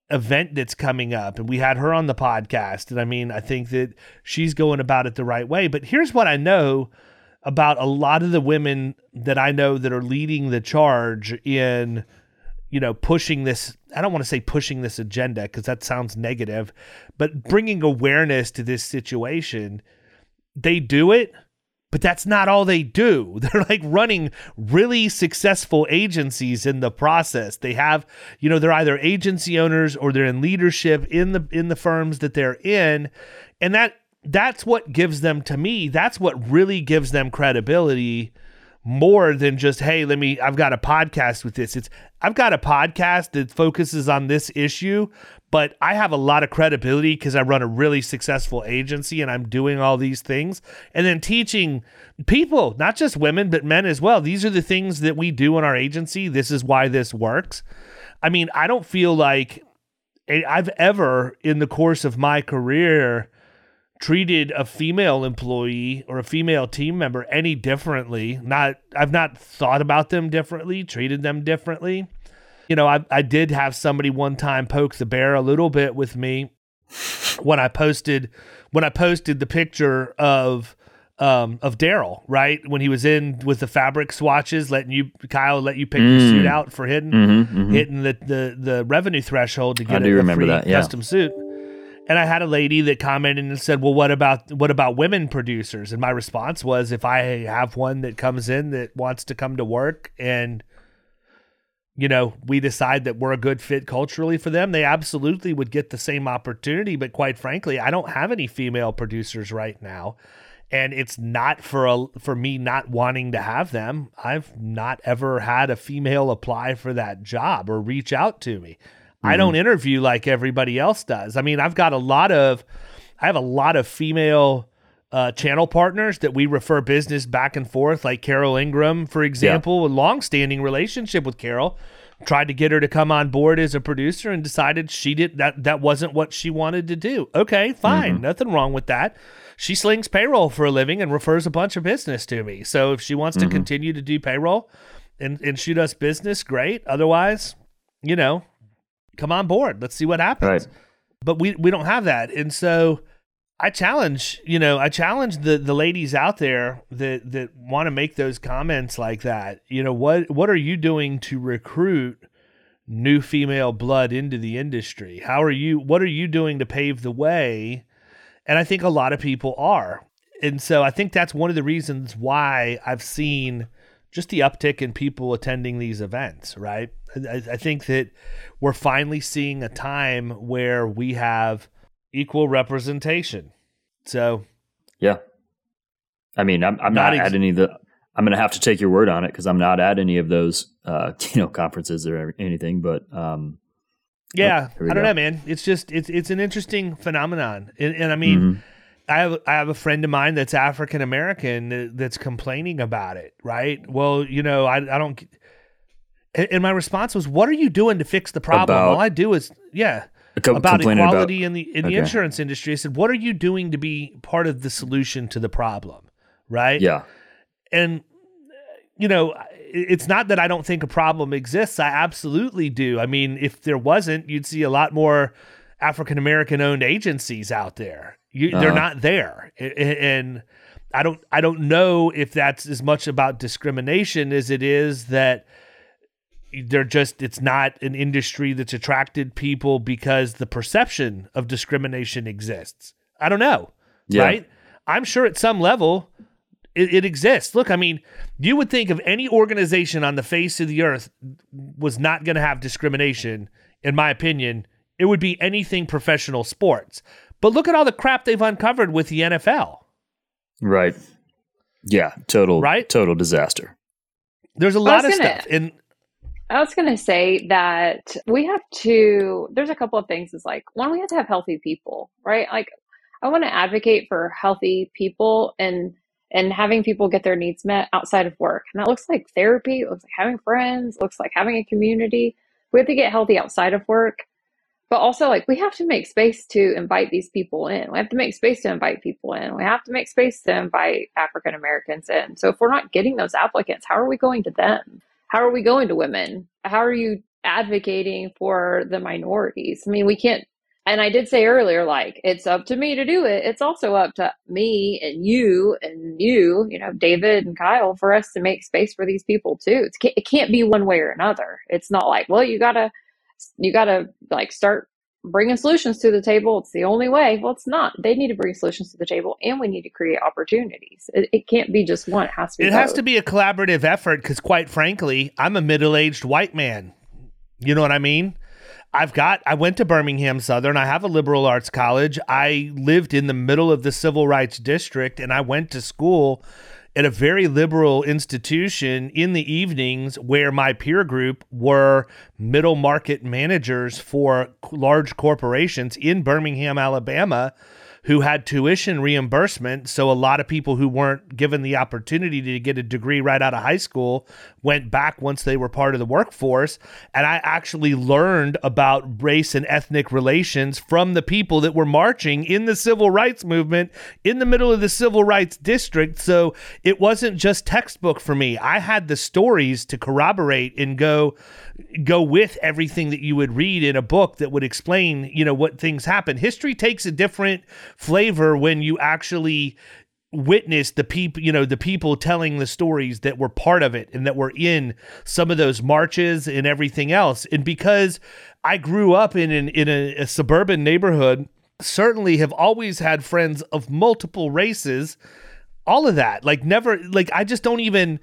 event that's coming up, and we had her on the podcast. And I mean, I think that she's going about it the right way. But here's what I know about a lot of the women that I know that are leading the charge in, you know, pushing this. I don't want to say pushing this agenda because that sounds negative, but bringing awareness to this situation. They do it, but that's not all they do. They're like running really successful agencies in the process. They have, you know, they're either agency owners or they're in leadership in the in the firms that they're in, and that that's what gives them to me that's what really gives them credibility more than just hey let me i've got a podcast with this. It's i've got a podcast that focuses on this issue but i have a lot of credibility because i run a really successful agency and i'm doing all these things. And then teaching people not just women but men as well these are the things that we do in our agency. This is why this works. I mean i don't feel like eh, i've ever in the course of my career treated a female employee or a female team member any differently. Not I've not thought about them differently, treated them differently. You know, I I did have somebody one time poke the bear a little bit with me when I posted when I posted the picture of um, of Daryl, right? When he was in with the fabric swatches, letting you Kyle let you pick mm. your suit out for hitting mm-hmm, mm-hmm. hitting the, the the revenue threshold to get a, a free that, yeah. custom suit. And I had a lady that commented and said, "Well, what about what about women producers?" And my response was, if I have one that comes in that wants to come to work and you know, we decide that we're a good fit culturally for them, they absolutely would get the same opportunity. But quite frankly, I don't have any female producers right now and it's not for a for me not wanting to have them. I've not ever had a female apply for that job or reach out to me. Mm-hmm. I don't interview like everybody else does. I mean, I've got a lot of I have a lot of female uh, channel partners that we refer business back and forth, like Carol Ingram, for example, yeah. a long-standing relationship with Carol. Tried to get her to come on board as a producer and decided she did that that wasn't what she wanted to do. Okay, fine. Mm-hmm. Nothing wrong with that she slings payroll for a living and refers a bunch of business to me. So if she wants mm-hmm. to continue to do payroll and, and shoot us business, great. Otherwise, you know, come on board. Let's see what happens. Right. But we, we don't have that. And so I challenge, you know, I challenge the the ladies out there that that want to make those comments like that. You know, what what are you doing to recruit new female blood into the industry? How are you what are you doing to pave the way and I think a lot of people are. And so I think that's one of the reasons why I've seen just the uptick in people attending these events, right? I, I think that we're finally seeing a time where we have equal representation. So, yeah. I mean, I'm, I'm not, not ex- at any of the. I'm going to have to take your word on it because I'm not at any of those, uh, you know, conferences or anything. But um, yeah, oh, I don't go. know, man. It's just it's it's an interesting phenomenon, and, and I mean, mm-hmm. I have I have a friend of mine that's African American that's complaining about it. Right? Well, you know, I I don't. And my response was, "What are you doing to fix the problem?" About, All I do is, yeah, co- about equality about, in the in the insurance industry. I said, "What are you doing to be part of the solution to the problem?" Right? Yeah. And you know, it's not that I don't think a problem exists. I absolutely do. I mean, if there wasn't, you'd see a lot more African American owned agencies out there. You, uh-huh. They're not there, and I don't. I don't know if that's as much about discrimination as it is that they're just. It's not an industry that's attracted people because the perception of discrimination exists. I don't know. Yeah. Right. I'm sure at some level it, it, exists. Look, I mean, you would think of any organization on the face of the earth was not going to have discrimination, in my opinion, it would be anything professional sports. But look at all the crap they've uncovered with the NFL. Right. Yeah, total right? total disaster. There's a lot of gonna, stuff. And I was going to say that we have to there's a couple of things is like one we have to have healthy people, right? Like I want to advocate for healthy people and and having people get their needs met outside of work. And that looks like therapy, it looks like having friends, looks like having a community. We have to get healthy outside of work. But also, like, we have to make space to invite these people in. We have to make space to invite people in. We have to make space to invite African Americans in. So, if we're not getting those applicants, how are we going to them? How are we going to women? How are you advocating for the minorities? I mean, we can't and I did say earlier, like, it's up to me to do it. It's also up to me and you and you, you know, David and Kyle, for us to make space for these people too. It's, it can't be one way or another. It's not like, well, you gotta, you gotta like start bringing solutions to the table. It's the only way. Well, it's not. They need to bring solutions to the table, and we need to create opportunities. It, it can't be just one. It has to. Be it both. has to be a collaborative effort because, quite frankly, I'm a middle-aged white man. You know what I mean? I've got, I went to Birmingham Southern. I have a liberal arts college. I lived in the middle of the civil rights district and I went to school at a very liberal institution in the evenings where my peer group were middle market managers for large corporations in Birmingham, Alabama who had tuition reimbursement. So a lot of people who weren't given the opportunity to get a degree right out of high school went back once they were part of the workforce. And I actually learned about race and ethnic relations from the people that were marching in the civil rights movement in the middle of the civil rights district. So it wasn't just textbook for me. I had the stories to corroborate and go go with everything that you would read in a book that would explain, you know, what things happen. History takes a different flavor when you actually witnessed the people, you know, the people telling the stories that were part of it and that were in some of those marches and everything else. And because I grew up in an, in a, a suburban neighborhood, certainly have always had friends of multiple races. All of that, like never, like I just don't even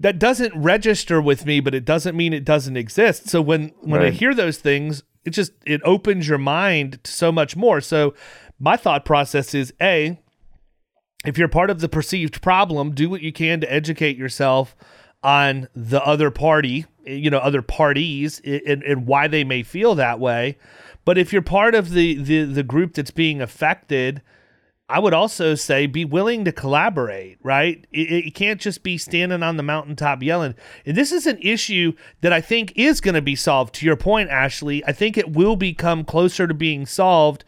that doesn't register with me, but it doesn't mean it doesn't exist. So when when right. I hear those things, it just it opens your mind to so much more. So my thought process is a if you're part of the perceived problem, do what you can to educate yourself on the other party, you know, other parties and, and why they may feel that way. But if you're part of the, the the group that's being affected, I would also say be willing to collaborate, right? It, it, can't just be standing on the mountaintop yelling. And this is an issue that I think is going to be solved. To your point, Ashley, I think it will become closer to being solved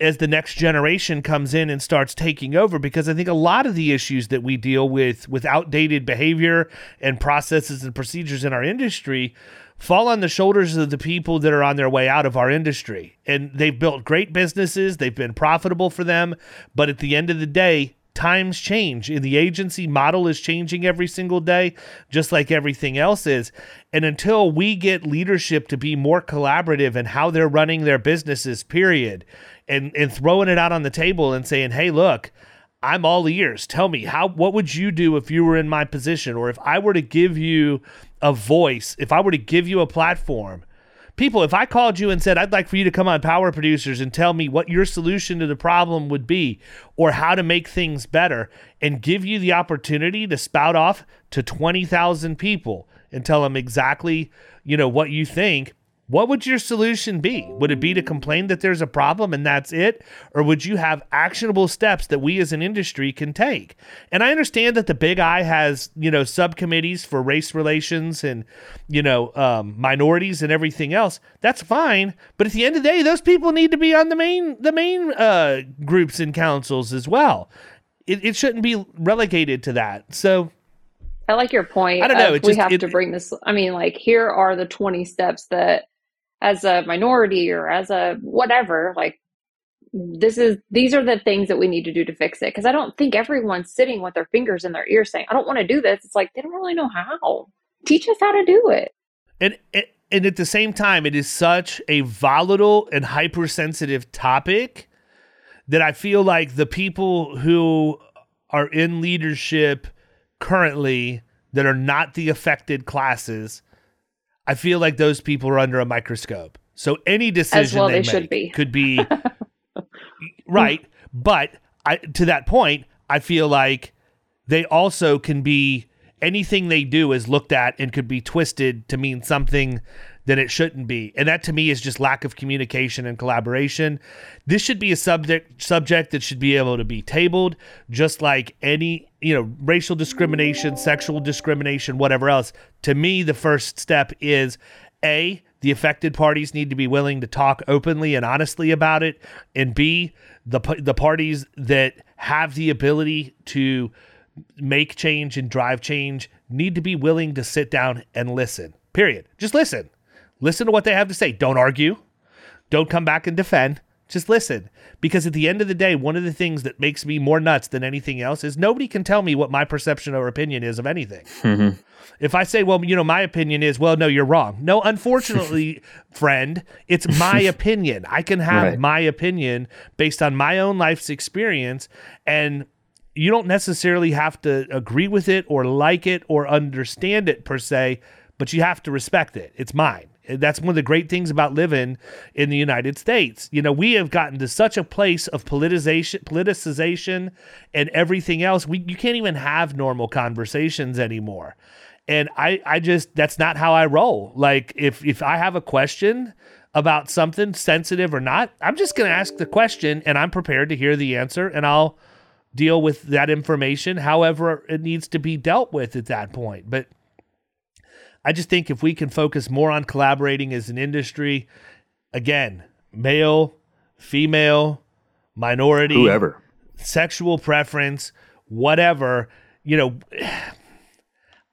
as the next generation comes in and starts taking over because I think a lot of the issues that we deal with with outdated behavior and processes and procedures in our industry fall on the shoulders of the people that are on their way out of our industry. And they've built great businesses, they've been profitable for them, but at the end of the day, times change and the agency model is changing every single day just like everything else is and until we get leadership to be more collaborative in how they're running their businesses period and and throwing it out on the table and saying hey look I'm all ears. Tell me how what would you do if you were in my position or if I were to give you a voice, if I were to give you a platform. People, if I called you and said I'd like for you to come on Power Producers and tell me what your solution to the problem would be or how to make things better and give you the opportunity to spout off to 20,000 people and tell them exactly, you know, what you think, what would your solution be? Would it be to complain that there's a problem and that's it? Or would you have actionable steps that we as an industry can take? And I understand that the Big I has, you know, subcommittees for race relations and, you know, um, minorities and everything else. That's fine. But at the end of the day, those people need to be on the main, the main uh, groups and councils as well. It, it shouldn't be relegated to that. So, I like your point. I don't know. we just, have it, to bring this. I mean, like, here are the 20 steps that as a minority or as a whatever like this is these are the things that we need to do to fix it. Because i don't think everyone's sitting with their fingers in their ears saying i don't want to do this. It's like they don't really know how. Teach us how to do it. And and at the same time it is such a volatile and hypersensitive topic that i feel like the people who are in leadership currently that are not the affected classes I feel like those people are under a microscope. So any decision well they, they make be. could be right, but I, to that point, I feel like they also can be anything they do is looked at and could be twisted to mean something that it shouldn't be. And that to me is just lack of communication and collaboration. This should be a subject subject that should be able to be tabled just like any, you know, racial discrimination, sexual discrimination, whatever else. To me, the first step is A, the affected parties need to be willing to talk openly and honestly about it, and B, the the parties that have the ability to make change and drive change need to be willing to sit down and listen. Period. Just listen. Listen to what they have to say. Don't argue. Don't come back and defend. Just listen. Because at the end of the day, one of the things that makes me more nuts than anything else is nobody can tell me what my perception or opinion is of anything. Mm-hmm. If I say, well, you know, my opinion is, well, no, you're wrong. No, unfortunately, friend, it's my opinion. I can have right. my opinion based on my own life's experience. And you don't necessarily have to agree with it or like it or understand it per se, but you have to respect it. It's mine. That's one of the great things about living in the United States. You know, we have gotten to such a place of politicization, politicization, and everything else. We you can't even have normal conversations anymore. And I, I just that's not how I roll. Like if if I have a question about something sensitive or not, I'm just going to ask the question, and I'm prepared to hear the answer, and I'll deal with that information however it needs to be dealt with at that point. But I just think if we can focus more on collaborating as an industry, again, male, female, minority, whoever, sexual preference, whatever, you know,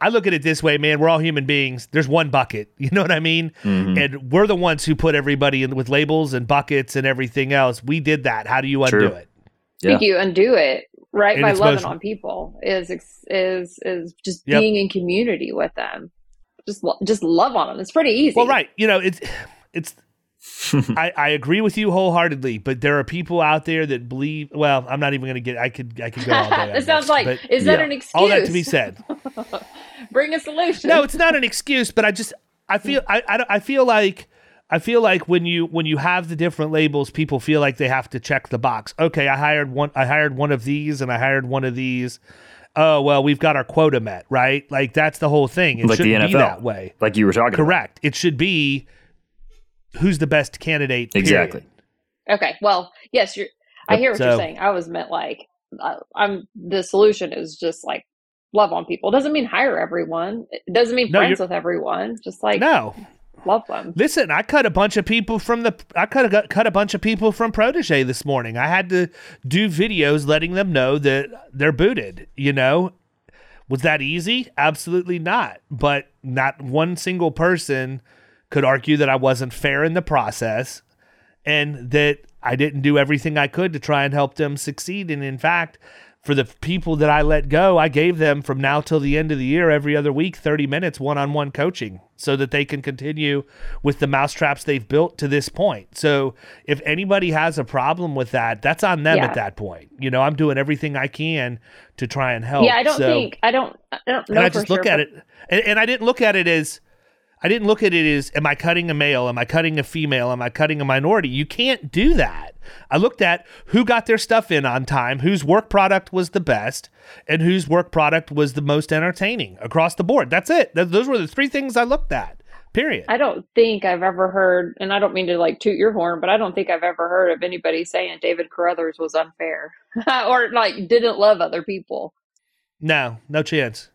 I look at it this way, man. We're all human beings. There's one bucket. You know what I mean? Mm-hmm. And we're the ones who put everybody in with labels and buckets and everything else. We did that. How do you undo True. it? Yeah. I think you undo it right? And By loving most... on people is is is just yep. being in community with them. Just just love on them. It's pretty easy. Well, right. You know, it's it's I, I agree with you wholeheartedly, but there are people out there that believe. Well, I'm not even going to get. I could. I could go all day. it sounds this, like. But, is that yeah. an excuse? All that to be said. Bring a solution. No, it's not an excuse, but I just. I feel. I, I. I feel like. I feel like when you when you have the different labels, people feel like they have to check the box. Okay, I hired one. I hired one of these, and I hired one of these. Oh well, we've got our quota met, right? Like that's the whole thing. It like shouldn't be that way. Like you were talking. Correct. About. It should be who's the best candidate. Period. Exactly. Okay. Well, yes, you're. I hear what so, you're saying. I was meant like uh, I'm. The solution is just like love on people. It doesn't mean hire everyone. It doesn't mean no, friends with everyone. Just like no, love them. Listen, I cut a bunch of people from the. I cut a, cut a bunch of people from Protege this morning. I had to do videos letting them know that they're booted. You know, was that easy? Absolutely not. But not one single person could argue that I wasn't fair in the process and that I didn't do everything I could to try and help them succeed. And in fact, for the people that I let go, I gave them from now till the end of the year, every other week, 30 minutes one on one coaching so that they can continue with the mousetraps they've built to this point. So if anybody has a problem with that, that's on them yeah. at that point. You know, I'm doing everything I can to try and help. Yeah, I don't so, think, I don't, I don't know. And I just look sure, at but... it, and, and I didn't look at it as, I didn't look at it as am I cutting a male? Am I cutting a female? Am I cutting a minority? You can't do that. I looked at who got their stuff in on time, whose work product was the best, and whose work product was the most entertaining across the board. That's it. those were the three things I looked at. Period. I don't think I've ever heard, and I don't mean to like toot your horn, but I don't think I've ever heard of anybody saying David Carothers was unfair or like didn't love other people. No, no chance.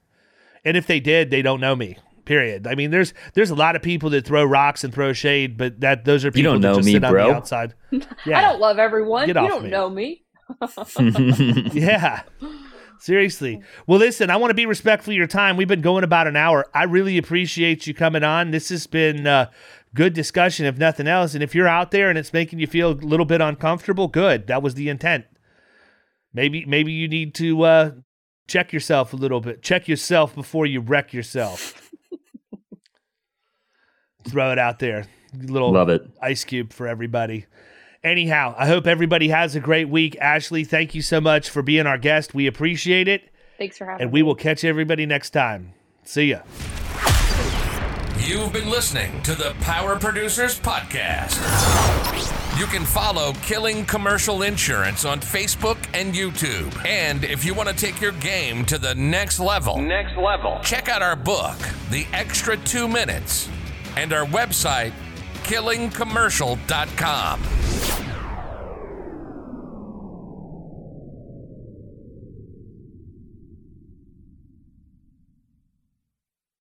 And if they did, they don't know me. Period. I mean, there's there's a lot of people that throw rocks and throw shade, but that those are people you don't that know just me, sit bro. on the outside. Yeah. I don't love everyone. Get you don't me. know me. yeah. Seriously. Well, listen, I want to be respectful of your time. We've been going about an hour. I really appreciate you coming on. This has been uh, good discussion, if nothing else. And if you're out there and it's making you feel a little bit uncomfortable, good. That was the intent. Maybe maybe you need to uh, check yourself a little bit. Check yourself before you wreck yourself throw it out there. Little Love it. ice cube for everybody. Anyhow, I hope everybody has a great week. Ashley, thank you so much for being our guest. We appreciate it. Thanks for having and me. And we will catch everybody next time. See ya. You've been listening to the Power Producers Podcast. You can follow Killing Commercial Insurance on Facebook and YouTube. And if you want to take your game to the next level, next level, check out our book, The Extra 2 Minutes and our website, killingcommercial.com.